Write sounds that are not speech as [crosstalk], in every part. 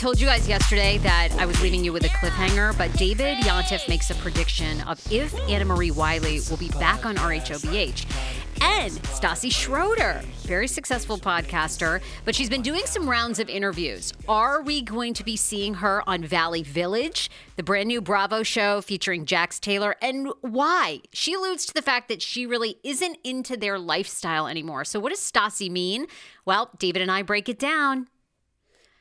Told you guys yesterday that I was leaving you with a cliffhanger, but David Yontef makes a prediction of if Anna Marie Wiley will be back on RHOBH. And Stassi Schroeder, very successful podcaster, but she's been doing some rounds of interviews. Are we going to be seeing her on Valley Village, the brand new Bravo show featuring Jax Taylor? And why? She alludes to the fact that she really isn't into their lifestyle anymore. So, what does Stassi mean? Well, David and I break it down.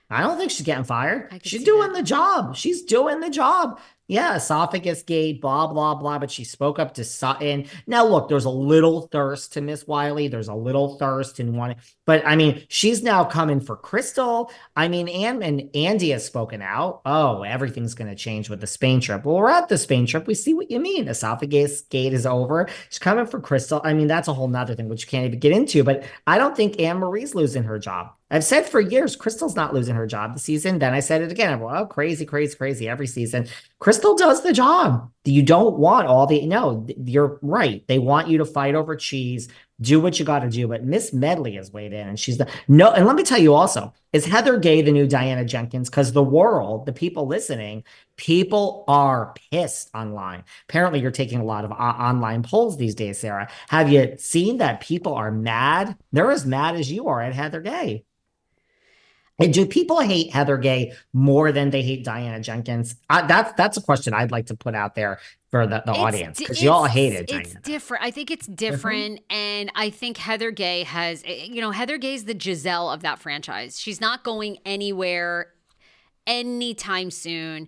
I don't think she's getting fired. She's doing that. the job. She's doing the job yeah, esophagus gate, blah, blah, blah. But she spoke up to Sutton. Now, look, there's a little thirst to Miss Wiley. There's a little thirst in one, but I mean, she's now coming for Crystal. I mean, and, and Andy has spoken out. Oh, everything's going to change with the Spain trip. Well, we're at the Spain trip. We see what you mean. Esophagus gate is over. She's coming for Crystal. I mean, that's a whole nother thing, which you can't even get into. But I don't think Anne Marie's losing her job. I've said for years, Crystal's not losing her job this season. Then I said it again. I'm oh, crazy, crazy, crazy every season. Crystal does the job. You don't want all the, no, you're right. They want you to fight over cheese, do what you got to do. But Miss Medley has weighed in and she's the, no, and let me tell you also, is Heather Gay the new Diana Jenkins? Because the world, the people listening, people are pissed online. Apparently, you're taking a lot of uh, online polls these days, Sarah. Have you seen that people are mad? They're as mad as you are at Heather Gay. And do people hate Heather Gay more than they hate Diana Jenkins? Uh, that's that's a question I'd like to put out there for the, the audience because you all hated It's Diana. different. I think it's different, mm-hmm. and I think Heather Gay has, eh, you know, Heather Gay's the Gizelle of that franchise. She's not going anywhere anytime soon,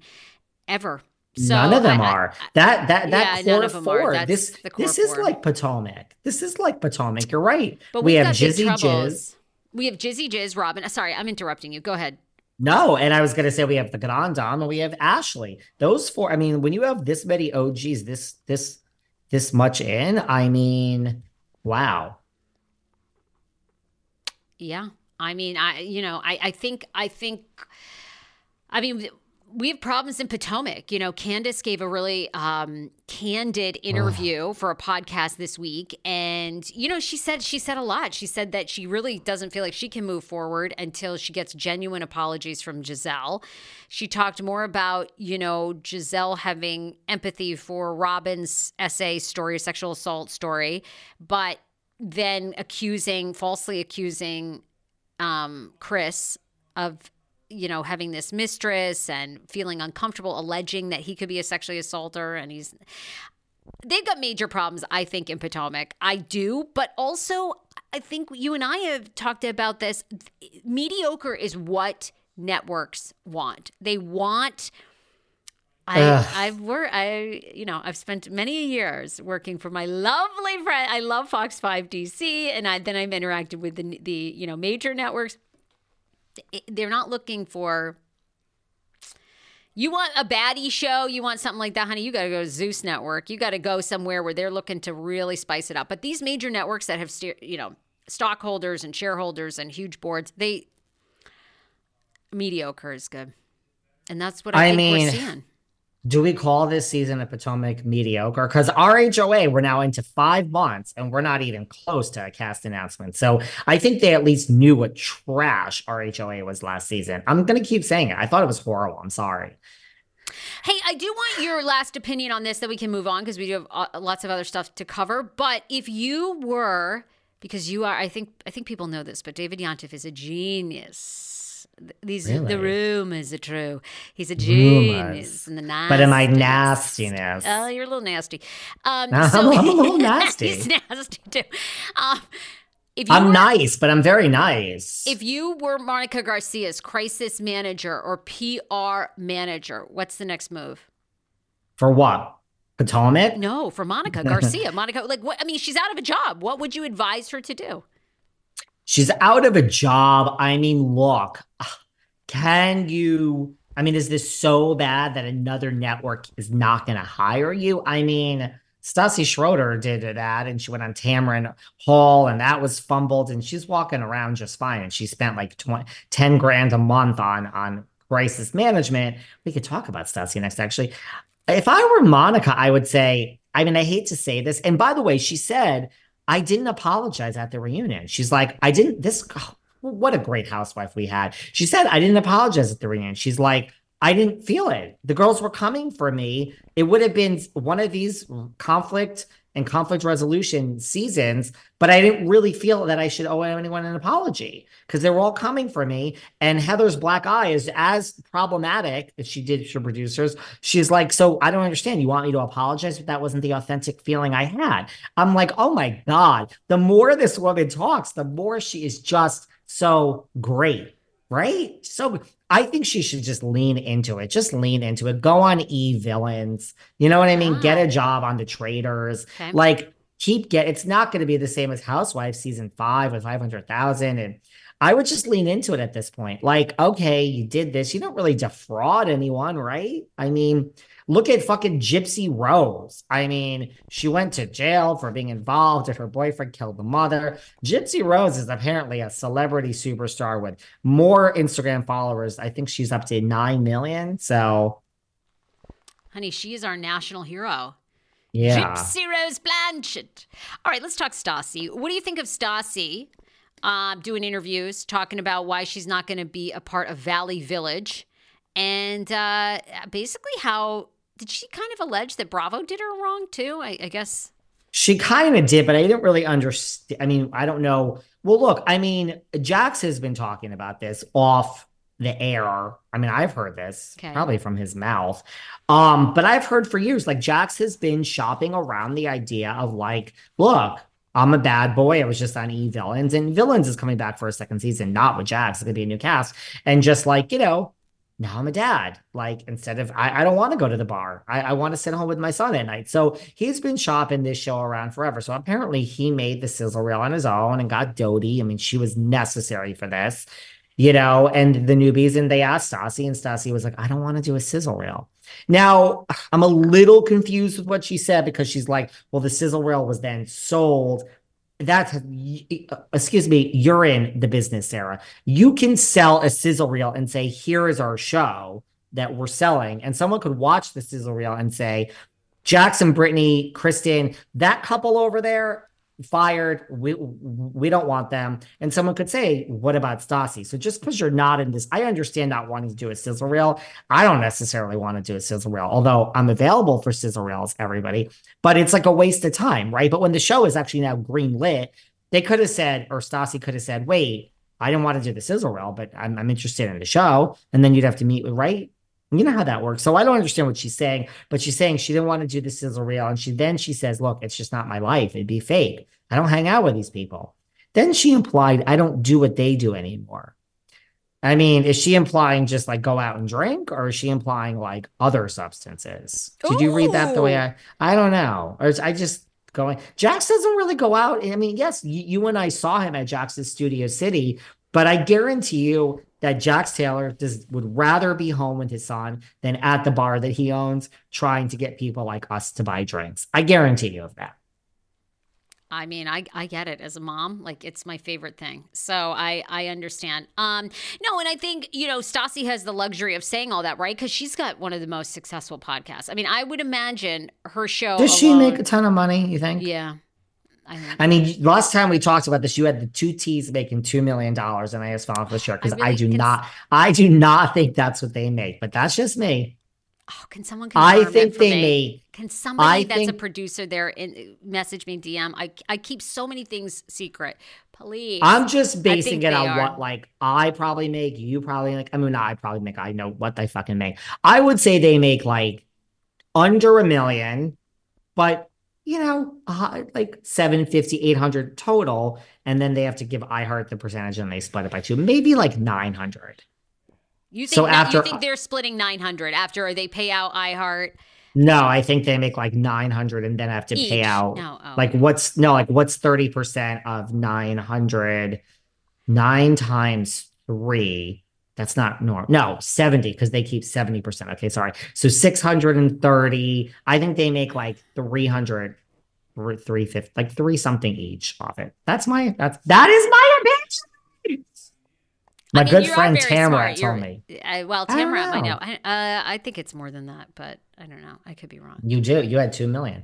ever. So none of them I, are. I, that that that yeah, core four. This this is like Potomac. This is like Potomac. You're right. But we have Jizzy Jizz. We have Jizzy Jizz, Robin. Sorry, I'm interrupting you. Go ahead. No, and I was going to say we have the Grand Dame and we have Ashley. Those four. I mean, when you have this many OGs, this this this much in, I mean, wow. Yeah, I mean, I you know, I I think I think, I mean, we have problems in Potomac. You know, Candiace gave a really um, candid interview oh. for a podcast this week, and you know, she said she said a lot. She said that she really doesn't feel like she can move forward until she gets genuine apologies from Gizelle. She talked more about you know Gizelle having empathy for Robin's essay story, sexual assault story, but then accusing, falsely accusing um, Chris of you know having this mistress and feeling uncomfortable, alleging that he could be a sexually assaulter, and he's they've got major problems, I think, in Potomac. I do, but also I think you and I have talked about this. Mediocre is what networks want. They want. I, I've worked. I you know I've spent many years working for my lovely friend. I love Fox Five DC, and I, then I've interacted with the the you know major networks. They're not looking for you want a baddie show, you want something like that, honey, you got to go to Zeus Network. You got to go somewhere where they're looking to really spice it up. But these major networks that have, you know, stockholders and shareholders and huge boards, they mediocre is good. And that's what I, I think mean, we're seeing do we call this season of Potomac mediocre? Because RHOA, we're now into five months and we're not even close to a cast announcement. So I think they at least knew what trash RHOA was last season. I'm going to keep saying it. I thought it was horrible. I'm sorry. Hey, I do want your last opinion on this that we can move on because we do have uh, lots of other stuff to cover. But if you were, because you are, I think, I think people know this, but David Yontef is a genius these really? the rumors are true. He's a genius in the nasty. But am I nastiness? Oh, you're a little nasty. Um, [laughs] so, I'm a little [laughs] nasty. he's [laughs] nasty too. Um, if I'm were, nice, but I'm very nice. If you were Monica Garcia's crisis manager or PR manager, what's the next move? For what? Potomac? No, for Monica Garcia. Monica, like what? I mean, she's out of a job. What would you advise her to do? She's out of a job. I mean, look, can you? I mean, is this so bad that another network is not going to hire you? I mean, Stassi Schroeder did that and she went on Tamron Hall and that was fumbled and she's walking around just fine. And she spent like 20, 10 grand a month on, on crisis management. We could talk about Stassi next, actually. If I were Monica, I would say, I mean, I hate to say this. And by the way, she said I didn't apologize at the reunion. She's like, I didn't, this, oh, what a great housewife we had. She said, I didn't apologize at the reunion. She's like, I didn't feel it. The girls were coming for me. It would have been one of these conflict and conflict resolution seasons, but I didn't really feel that I should owe anyone an apology because they were all coming for me. And Heather's black eye is as problematic as she did to producers. She's like, So I don't understand. You want me to apologize, but that wasn't the authentic feeling I had. I'm like, Oh my God. The more this woman talks, the more she is just so great right? So I think she should just lean into it. Just lean into it. Go on e villains. You know what I mean? Ah. Get a job on the Traitors. Okay. Like keep get. It's not going to be the same as Housewives season five with five hundred thousand and. I would just lean into it at this point. Like, okay, you did this. You don't really defraud anyone, right? I mean, Look at fucking Gypsy Rose. I mean, she went to jail for being involved and her boyfriend killed the mother. Gypsy Rose is apparently a celebrity superstar with more Instagram followers. I think she's up to 9 million. So, honey, she is our national hero. Yeah. Gypsy Rose Blanchard. All right, let's talk Stassi. What do you think of Stassi uh, doing interviews, talking about why she's not going to be a part of Valley Village? And uh, basically, how did she kind of allege that Bravo did her wrong too? I, I guess she kind of did, but I didn't really understand. I mean, I don't know. Well, look, I mean, Jax has been talking about this off the air. I mean, I've heard this okay. probably from his mouth. Um, but I've heard for years, like Jax has been shopping around the idea of like, look, I'm a bad boy. I was just on E Villains, and Villains is coming back for a second season, not with Jax. It's gonna be a new cast, and just like you know, now I'm a dad. Like instead of I, I don't want to go to the bar. I, I want to sit home with my son at night. So he's been shopping this show around forever. So apparently he made the sizzle reel on his own and got Dodie. I mean, she was necessary for this, you know, and the newbies. And they asked Stassi, and Stassi was like, I don't want to do a sizzle reel. Now I'm a little confused with what she said because she's like, well, the sizzle reel was then sold that's excuse me you're in the business sarah. You can sell a sizzle reel and say here is our show that we're selling. And someone could watch the sizzle reel and say jackson brittany kristen that couple over there fired. We we don't want them. And someone could say, "What about Stassi?" So just because you're not in this, I understand not wanting to do a sizzle reel. I don't necessarily want to do a sizzle reel, although I'm available for sizzle reels, everybody. But it's like a waste of time, right? But when the show is actually now green lit, they could have said, or Stassi could have said, "Wait." I didn't want to do the sizzle reel, but I'm, I'm interested in the show. And then you'd have to meet with, right? You know how that works. So I don't understand what she's saying, but she's saying she didn't want to do the sizzle reel. And she then she says, look, it's just not my life. It'd be fake. I don't hang out with these people. Then she implied, I don't do what they do anymore. I mean, is she implying just like go out and drink, or is she implying like other substances? Did Ooh. you read that the way I? I don't know. Or I just going. Jax doesn't really go out. I mean, yes, you, you and I saw him at Jax's Studio City, but I guarantee you that Jax Taylor does would rather be home with his son than at the bar that he owns, trying to get people like us to buy drinks. I guarantee you of that. I mean, I, I get it as a mom. Like it's my favorite thing. So I I understand. Um no, and I think, you know, Stassi has the luxury of saying all that, right? Because she's got one of the most successful podcasts. I mean, I would imagine her show Does alone, she make a ton of money, you think? Yeah. I, I, mean, last time we talked about this, you had the two T's making two million dollars, and I just fell off the sure because I, really I, do not, I do not think that's what they make, but that's just me. Oh, can someone? I think they me? make. Can somebody I that's think, a producer there in, message me DM? I I keep so many things secret. Please. I'm just basing it on are. what like I probably make. You probably like. I mean, I probably make. I know what they fucking make. I would say they make like under a million, but you know, uh, like 750, 800 total. And then they have to give iHeart the percentage and they split it by two, maybe like 900. You think, so after, you think they're splitting 900 after they pay out iHeart? No, I think they make like 900 and then have to Each. pay out. No, oh. Like what's, no, like what's 30% of 900? Nine times three. That's not normal. No, 70 because they keep 70%. Okay, sorry. So 630. I think they make like 300 350 like three something each off it. That's my that's that is my opinion. My I mean, good friend Tamara told me. Uh, well, Tamara, I, I know. I, uh, I think it's more than that, but I don't know. I could be wrong. You do. You had two million.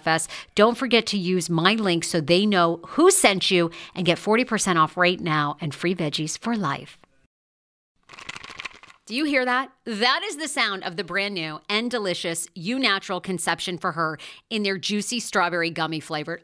Don't forget to use my link so they know who sent you and get 40% off right now and free veggies for life. Do you hear that? That is the sound of the brand new and delicious Eu Natural Conception for Her in their juicy strawberry gummy flavored.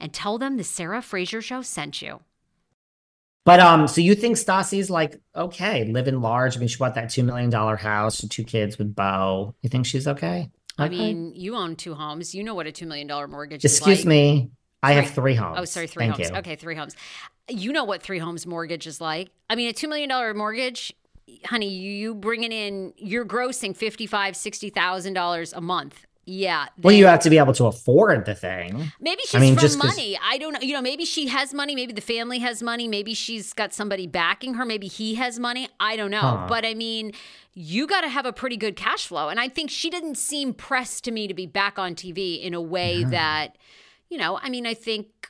and tell them the Sarah Fraser Show sent you. But um, so you think Stassi's like okay, living large? I mean, she bought that two million dollar house, two kids with Beau. You think she's okay? I mean, you own two homes. You know what a two million dollar mortgage Excuse is like. me. I have three homes. Oh, sorry, three Thank homes. You. Okay, three homes. You know what three homes mortgage is like. I mean, a two million dollar mortgage, honey, you bringing in, you're grossing fifty five, sixty thousand dollars a month. Yeah. Well, you have to be able to afford the thing. Maybe she's I mean, from money. I don't know. You know, maybe she has money. Maybe the family has money. Maybe she's got somebody backing her. Maybe he has money. I don't know. Huh. But I mean, you got to have a pretty good cash flow. And I think she didn't seem pressed to me to be back on TV in a way yeah. that, you know, I mean, I think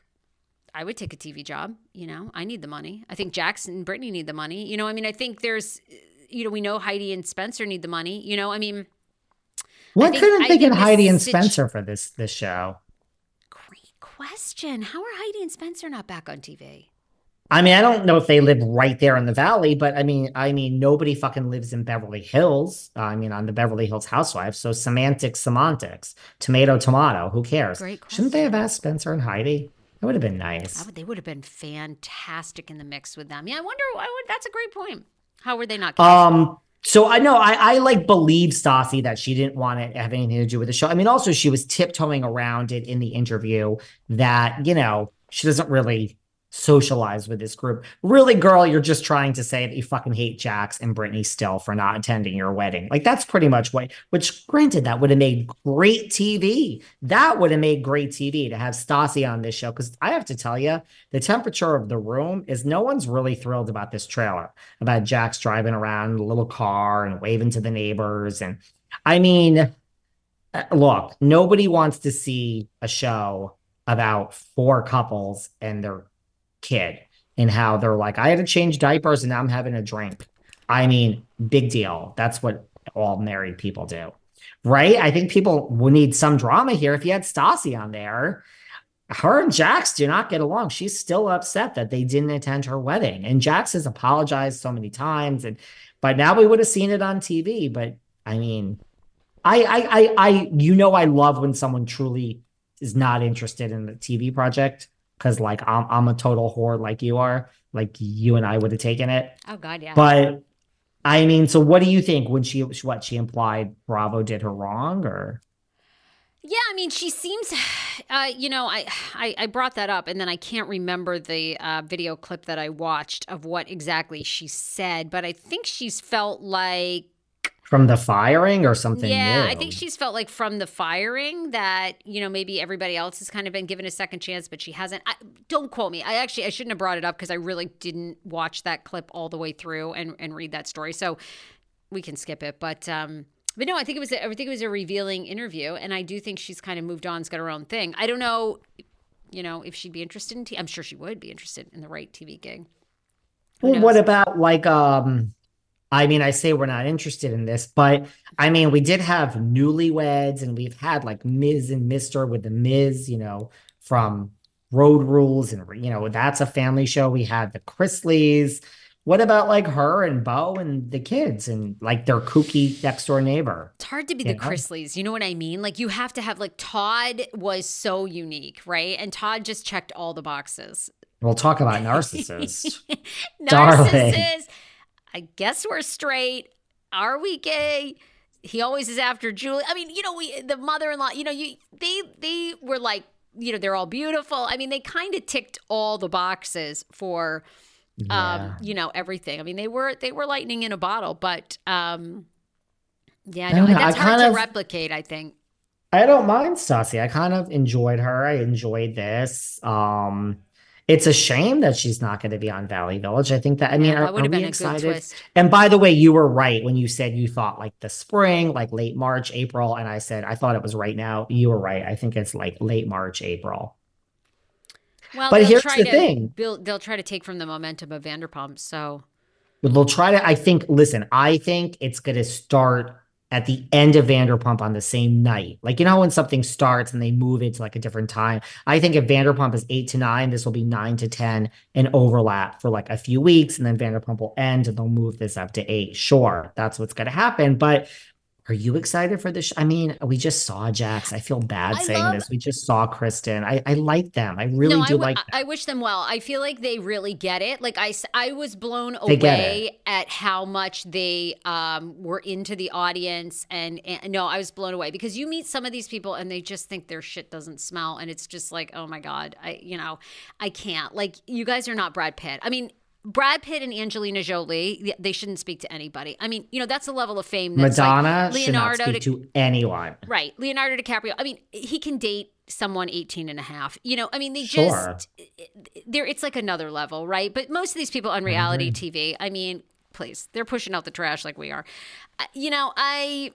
I would take a TV job. You know, I need the money. I think Jackson and Brittany need the money. You know, I mean, I think there's, you know, we know Heidi and Spencer need the money. You know, I mean, what couldn't they get Heidi and Spencer for this this show? Great question. How are Heidi and Spencer not back on TV? I mean, I don't know if they live right there in the valley, but I mean, I mean, nobody fucking lives in Beverly Hills. Uh, I mean, on the Beverly Hills Housewives. So semantics, semantics, tomato, tomato. Who cares? Great question. Shouldn't they have asked Spencer and Heidi? That would have been nice. Would, they would have been fantastic in the mix with them. Yeah, I wonder. I would, that's a great point. How were they not? Um, so I know I, I like believe Stassi that she didn't want to have anything to do with the show. I mean, also she was tiptoeing around it in the interview that, you know, she doesn't really socialize with this group. Really, girl, you're just trying to say that you fucking hate Jax and Brittany still for not attending your wedding. Like that's pretty much what. Which, granted, that would have made great TV. That would have made great TV to have Stassi on this show. Because I have to tell you, the temperature of the room is no one's really thrilled about this trailer about Jax driving around in a little car and waving to the neighbors. And I mean, uh, look, nobody wants to see a show about four couples and their kid and how they're like, I had to change diapers and now I'm having a drink. I mean, big deal. That's what all married people do. Right? I think people would need some drama here. If you had Stassi on there, her and Jax do not get along. She's still upset that they didn't attend her wedding. And Jax has apologized so many times. And by now we would have seen it on TV. But I mean, I I I, I you know I love when someone truly is not interested in the TV project because like I'm I'm a total whore like you are. Like you and I would have taken it. Oh God, yeah. But I mean, so what do you think when she what she implied Bravo did her wrong or? Yeah, I mean, she seems, [sighs] uh, you know, I, I, I brought that up, and then I can't remember the uh, video clip that I watched of what exactly she said, but I think she's felt like from the firing or something yeah new. i think she's felt like from the firing that you know maybe everybody else has kind of been given a second chance but she hasn't I, don't quote me i actually i shouldn't have brought it up because i really didn't watch that clip all the way through and and read that story so we can skip it but um but no, I think it was a, I think it was a revealing interview, and I do think she's kind of moved on, has got her own thing. I don't know, you know, if she'd be interested in. T- I'm sure she would be interested in the right TV gig. Well, what about like um I mean, I say we're not interested in this, but I mean, we did have newlyweds and we've had like Ms. and Mr. with the Ms, you know, from Road Rules. And, you know, that's a family show. We had the Chrisleys. What about like her and Beau and the kids and like their kooky next door neighbor? It's hard to be the know? Chrisleys. You know what I mean? Like you have to have like Todd was so unique, right? And Todd just checked all the boxes. We'll talk about narcissists. [laughs] narcissists. I guess we're straight. Are we gay? He always is after Julie. I mean, you know, we the mother-in-law, you know, you they they were like, you know, they're all beautiful. I mean, they kind of ticked all the boxes for um, yeah. um, you know, everything. I mean, they were they were lightning in a bottle, but um yeah, no, that's hard to of, replicate, I think. I don't mind Stassi. I kind of enjoyed her. I enjoyed this. Um it's a shame that she's not going to be on Valley Village. I think that I mean, yeah, are, are we excited? And by the way, you were right when you said you thought like the spring, like late March, April, and I said I thought it was right now. You were right. I think it's like late March, April. Well, but here's the thing: build, they'll try to take from the momentum of Vanderpump. So they'll try to. I think. Listen, I think it's going to start at the end of Vanderpump on the same night. Like, you know, when something starts and they move it to like a different time. I think if Vanderpump is eight to nine, this will be nine to 10 and overlap for like a few weeks. And then Vanderpump will end and they'll move this up to eight. Sure, that's what's going to happen. But are you excited for this? I mean, we just saw Jax. I feel bad I saying love- this. We just saw Kristen. I, I like them. I really no, do like them. I wish them well. I feel like they really get it. Like I, I was blown away at how much they um, were into the audience. And, and no, I was blown away because you meet some of these people and they just think their shit doesn't smell. And it's just like, oh my God, I, you know, I can't. Like, you guys are not Brad Pitt. I mean, Brad Pitt and Angelina Jolie, they shouldn't speak to anybody. I mean, you know, that's the level of fame. That's Madonna like Leonardo should not speak to anyone. Right. Leonardo DiCaprio. I mean, he can date someone 18 and a half. You know, I mean, they sure. just, there, it's like another level, right? But most of these people on reality mm-hmm. TV, I mean, please, they're pushing out the trash like we are. You know, I,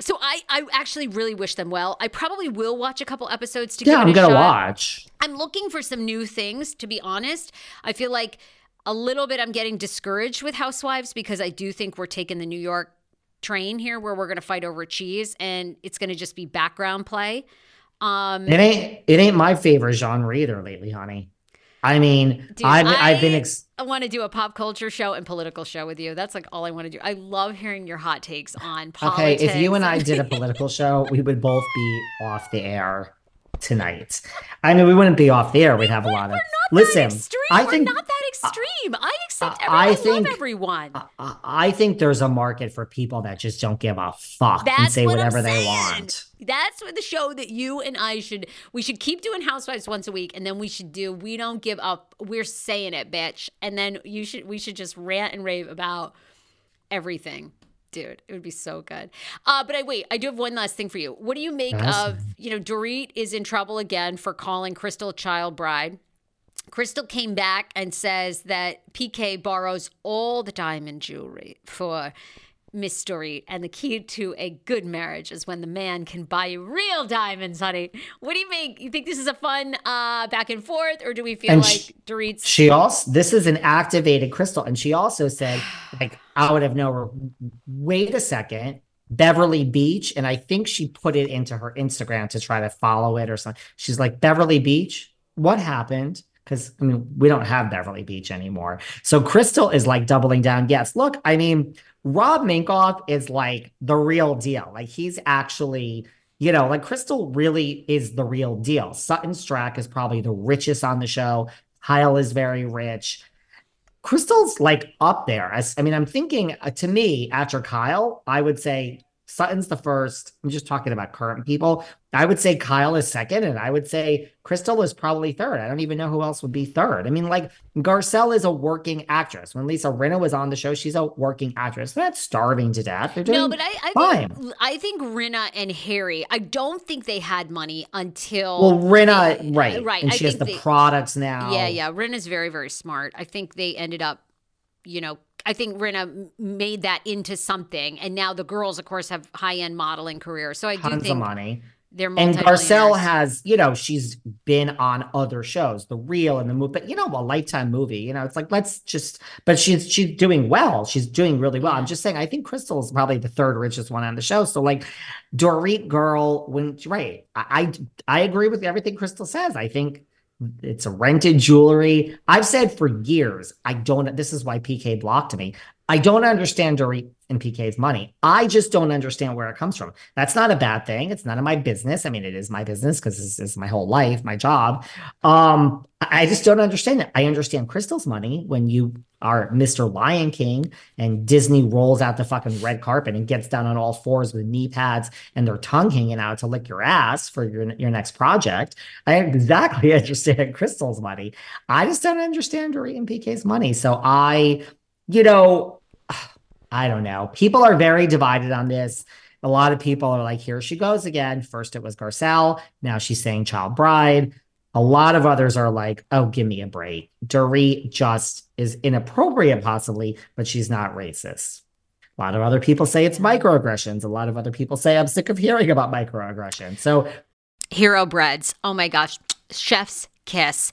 so I, I actually really wish them well. I probably will watch a couple episodes to yeah, I'm gonna watch. I'm looking for some new things, to be honest. I feel like a little bit I'm getting discouraged with Housewives because I do think we're taking the New York train here where we're going to fight over cheese and it's going to just be background play. Um, it ain't it ain't my favorite genre either lately, honey. I mean, Dude, I've I, have been. Ex- I want to do a pop culture show and political show with you. That's like all I want to do. I love hearing your hot takes on politics. Okay, if you and I did a [laughs] political show, we would both be off the air tonight. I mean, we wouldn't be off the air. We'd have a lot of. Listen, I think we're not that extreme. I accept. Everyone. I, I think, love everyone. I, I, think there's a market for people that just don't give a fuck That's and say what whatever they want. That's what the show that you and I should. We should keep doing Housewives once a week, and then we should do. We don't give up. We're saying it, bitch. And then you should. We should just rant and rave about everything dude it would be so good. Uh, but i wait i do have one last thing for you. What do you make of you know dorit is in trouble again for calling crystal child bride. Crystal came back and says that pk borrows all the diamond jewelry for Dorit, and the key to a good marriage is when the man can buy you real diamonds, honey. What do you think? You think this is a fun uh, back and forth, or do we feel and like she, Dorit's? She also this is an activated crystal, and she also said, like out of nowhere, wait a second, Beverly Beach, and I think she put it into her Instagram to try to follow it or something. She's like Beverly Beach, what happened? Because I mean, we don't have Beverly Beach anymore. So Crystal is like doubling down. Yes, look, I mean Rob Minkoff is like the real deal. Like he's actually, you know, like Crystal really is the real deal. Sutton Stracke is probably the richest on the show. Kyle is very rich. Crystal's like up there. As I mean, I'm thinking uh, to me after Kyle, I would say Sutton's the first. I'm just talking about current people. I would say Kyle is second, and I would say Crystal is probably third. I don't even know who else would be third. I mean, like Garcelle is a working actress. When Lisa Rinna was on the show, she's a working actress. They're not starving to death. They're doing no, but I, I fine. Think, I think Rinna and Harry. I don't think they had money until well, Rinna, they, right, right. And I she has the they, products now. Yeah, yeah. Rinna's very, very smart. I think they ended up, you know, I think Rinna made that into something, and now the girls, of course, have high end modeling careers. So I Tons do think of money. They're and Garcelle has, you know, she's been on other shows, The Real and the movie, but you know, a Lifetime movie. You know, it's like let's just. But she's she's doing well. She's doing really well. Yeah. I'm just saying. I think Crystal is probably the third richest one on the show. So like, Dorit girl, when right, I I, I agree with everything Crystal says. I think it's a rented jewelry. I've said for years, I don't, this is why PK blocked me. I don't understand Dorit and PK's money. I just don't understand where it comes from. That's not a bad thing. It's none of my business. I mean, it is my business because this is my whole life, my job. Um, I just don't understand it. I understand Crystal's money when you are Mr. Lion King and Disney rolls out the fucking red carpet and gets down on all fours with knee pads and their tongue hanging out to lick your ass for your, your next project. I exactly [laughs] understand Crystal's money. I just don't understand Dorit and PK's money. So I you know, [sighs] I don't know. People are very divided on this. A lot of people are like, here she goes again. First it was Garcelle. Now she's saying child bride. A lot of others are like, oh, give me a break. Dorit just is inappropriate, possibly, but she's not racist. A lot of other people say it's microaggressions. A lot of other people say I'm sick of hearing about microaggressions. So, hero breads. Oh my gosh. Chef's kiss.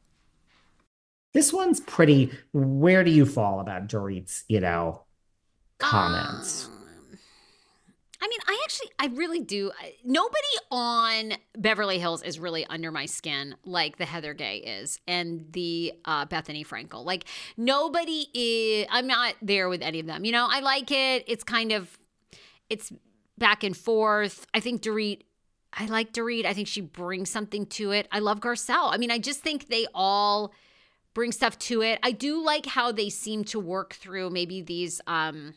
This one's pretty. Where do you fall about Dorit's, you know, comments? Um, I mean, I actually, I really do. Nobody on Beverly Hills is really under my skin like the Heather Gay is and the uh, Bethenny Frankel. Like, nobody is, I'm not there with any of them. You know, I like it. It's kind of, it's back and forth. I think Dorit I like Dorit. I think she brings something to it. I love Garcelle. I mean, I just think they all bring stuff to it. I do like how they seem to work through maybe these um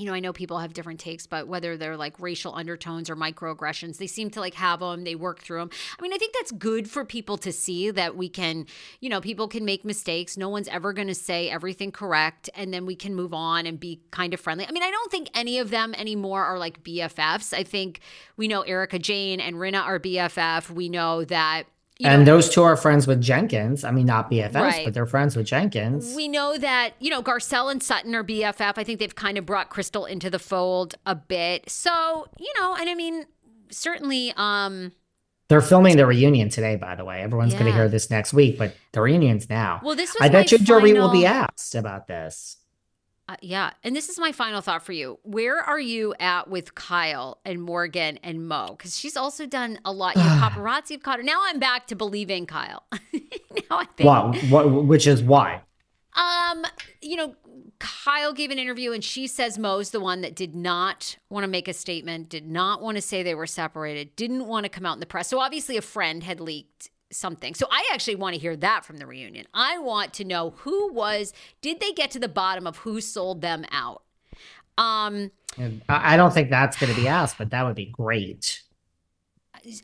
you know, I know people have different takes, but whether they're like racial undertones or microaggressions, they seem to like have them, they work through them. I mean, I think that's good for people to see that we can, you know, people can make mistakes. No one's ever going to say everything correct. And then we can move on and be kind of friendly. I mean, I don't think any of them anymore are like BFFs. I think we know Erika Jayne and Rinna are BFF. We know that and know, those two are friends with Jenkins. I mean, not BFFs, right. but they're friends with Jenkins. We know that, you know, Garcelle and Sutton are BFF. I think they've kind of brought Crystal into the fold a bit. So, you know, and I mean, certainly um they're filming the reunion today, by the way. Everyone's yeah. going to hear this next week, but the reunion's now. Well, this I bet you final... Dorit will be asked about this. Uh, yeah. And this is my final thought for you. Where are you at with Kyle and Morgan and Mo? Because she's also done a lot. You [sighs] paparazzi have caught her. Now I'm back to believing Kyle. [laughs] now I think. Wow. What, which is why? Um, you know, Kyle gave an interview and she says Mo's the one that did not want to make a statement, did not want to say they were separated, didn't want to come out in the press. So obviously a friend had leaked something. So I actually want to hear that from the reunion. I want to know who was did they get to the bottom of who sold them out? Um I don't think that's going to be asked, but that would be great.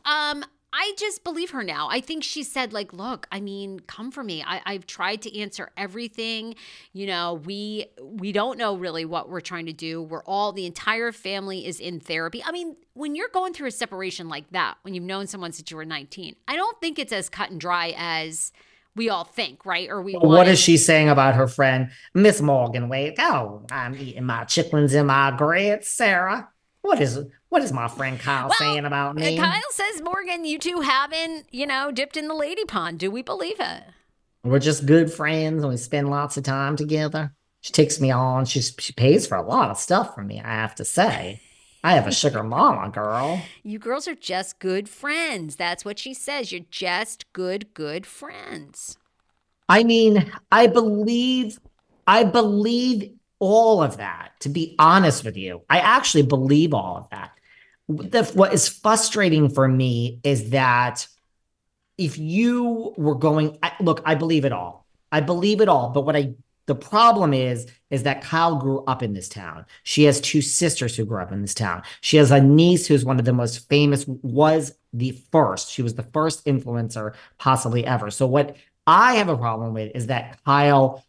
Um I just believe her now. I think she said, like, look, I mean, come for me. I, I've tried to answer everything. You know, we we don't know really what we're trying to do. We're all the entire family is in therapy. I mean, when you're going through a separation like that, when you've known someone since you were 19, I don't think it's as cut and dry as we all think, right? Or we What is she saying about her friend Miss Morgan? Wait, oh, I'm eating my chitlins in my grits, Sarah. What is what is my friend Kyle well, saying about me? Kyle says, Morgan, you two haven't, you know, dipped in the lady pond. Do we believe it? We're just good friends and we spend lots of time together. She takes me on. She she pays for a lot of stuff for me, I have to say. I have a sugar [laughs] mama, girl. You girls are just good friends. That's what she says. You're just good, good friends. I mean, I believe I believe all of that, to be honest with you. I actually believe all of that. The, what is frustrating for me is that if you were going, look, I believe it all. I believe it all. But what I the problem is, is that Kyle grew up in this town. She has two sisters who grew up in this town. She has a niece who's one of the most famous, was the first. She was the first influencer possibly ever. So what I have a problem with is that Kyle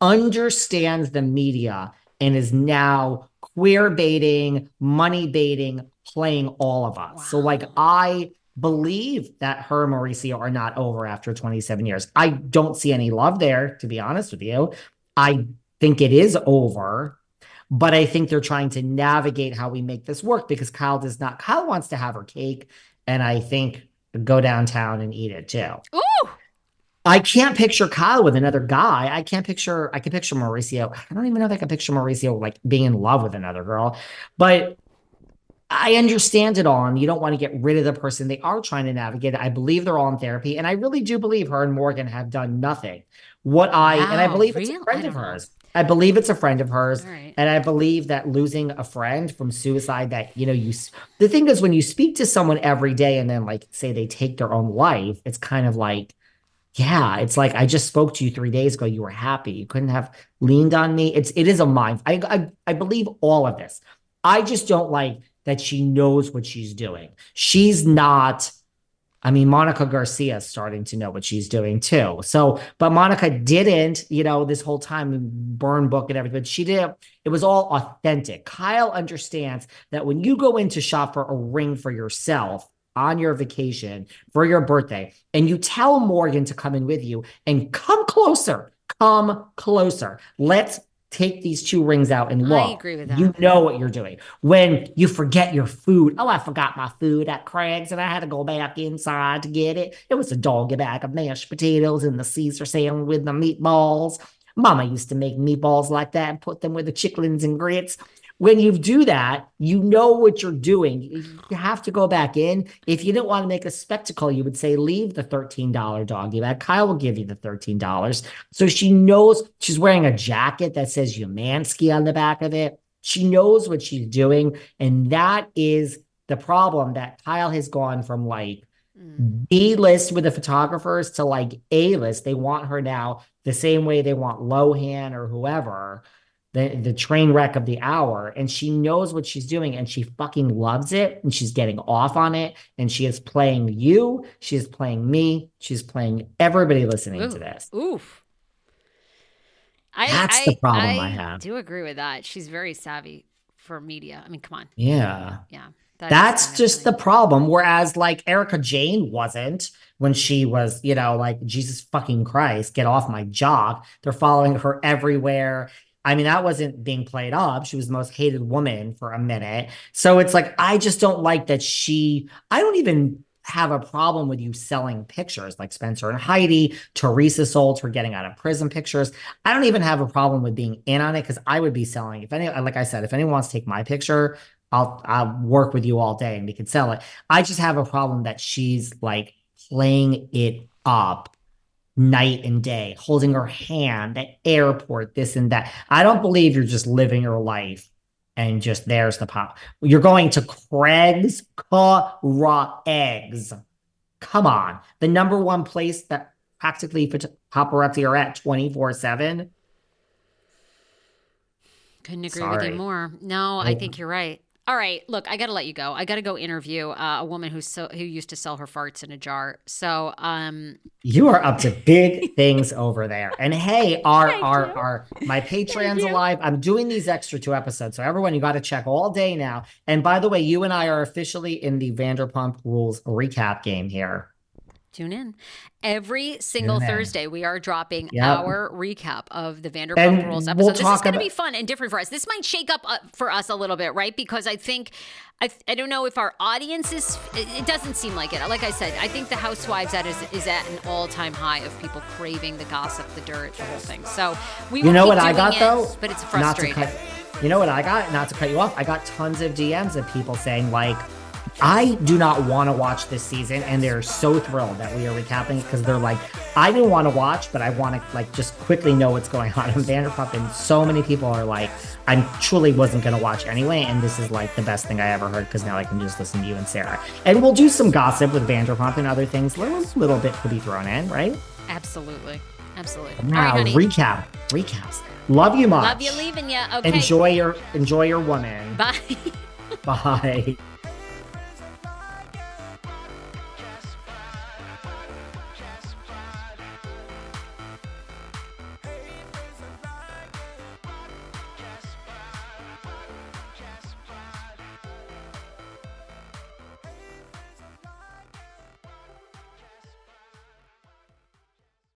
understands the media and is now queer baiting, money baiting, playing all of us. Wow. So like I believe that her and Mauricio are not over after 27 years. I don't see any love there, to be honest with you. I think it is over, but I think they're trying to navigate how we make this work because Kyle does not. Kyle wants to have her cake, and I think go downtown and eat it too. Ooh. I can't picture Kyle with another guy. I can't picture. I can picture Mauricio. I don't even know if I can picture Mauricio like being in love with another girl, but I understand it all. And you don't want to get rid of the person they are trying to navigate. I believe they're all in therapy, and I really do believe her and Morgan have done nothing what I wow, and I believe it's a friend of hers. I believe it's a friend of hers, right. and I believe that losing a friend from suicide. That you know, you the thing is when you speak to someone every day and then like say they take their own life, it's kind of like, yeah, it's like I just spoke to you three days ago. You were happy. You couldn't have leaned on me. It's it is a mind. I I, I believe all of this. I just don't like that she knows what she's doing. She's not I mean, Monica Garcia is starting to know what she's doing too. So, but Monica didn't, you know, this whole time burn book and everything. She did. It was all authentic. Kyle understands that when you go in to shop for a ring for yourself on your vacation for your birthday, and you tell Morgan to come in with you and come closer, come closer. Let's take these two rings out and look. I agree with that. You know what you're doing. When you forget your food, oh, I forgot my food at Craig's and I had to go back inside to get it. It was a doggy bag of mashed potatoes and the Caesar salad with the meatballs. Mama used to make meatballs like that and put them with the chitlins and grits when you do that, you know what you're doing. You have to go back in. If you didn't want to make a spectacle, you would say, leave the $13 doggy bag. Kyle will give you the $13. So she knows she's wearing a jacket that says Umansky on the back of it. She knows what she's doing. And that is the problem that Kyle has gone from like mm. B list with the photographers to like A list. They want her now the same way they want Lohan or whoever the the train wreck of the hour and she knows what she's doing and she fucking loves it and she's getting off on it and she is playing you she is playing me she's playing everybody listening to this oof that's I, the problem I, have. I, have do agree with that she's very savvy for media i mean come on yeah yeah that that's just the problem whereas like Erika Jayne wasn't when she was, you know, like, Jesus fucking Christ, get off my jock. They're following her everywhere. I mean, that wasn't being played up. She was the most hated woman for a minute. So it's like, I just don't like that she, I don't even have a problem with you selling pictures like Spencer and Heidi. Teresa sold her getting out of prison pictures. I don't even have a problem with being in on it because I would be selling. If any, like I said, if anyone wants to take my picture, I'll I'll work with you all day and we can sell it. I just have a problem that she's like playing it up night and day, holding her hand at airport, this and that. I don't believe you're just living your life and just there's the pop. You're going to Craig's Raw Eggs. Come on. The number one place that practically paparazzi are at 24 7. Couldn't agree Sorry. with you more. No, I think you're right. All right, look, I got to let you go. I got to go interview uh, a woman who so, who used to sell her farts in a jar. So, um, you are up to big [laughs] things over there. And hey, our our our my Patreon's alive. I'm doing these extra two episodes, so everyone, you got to check all day now. And by the way, you and I are officially in the Vanderpump Rules recap game here. Tune in. Every single Thursday, we are dropping yep. our recap of the Vanderpump and Rules episode. We'll this is going to about- be fun and different for us. This might shake up uh, for us a little bit, right? Because I think, I, I don't know if our audience is, it doesn't seem like it. Like I said, I think the Housewives at is, is at an all time high of people craving the gossip, the dirt, the whole thing. So we You know what I got it, though? But it's frustrating. Not to cut, you know what I got? Not to cut you off, I got tons of DMs of people saying, like, I do not want to watch this season, and they're so thrilled that we are recapping because they're like, I didn't want to watch, but I want to like just quickly know what's going on in Vanderpump. And so many people are like, I truly wasn't going to watch anyway, and this is like the best thing I ever heard because now I can just listen to you and Sarah, and we'll do some gossip with Vanderpump and other things. Little little bit could be thrown in, right? Absolutely. Absolutely. Now, right, recap. Recaps. Love you much. Love you leaving you. Okay. Enjoy your enjoy your woman. Bye. [laughs] Bye.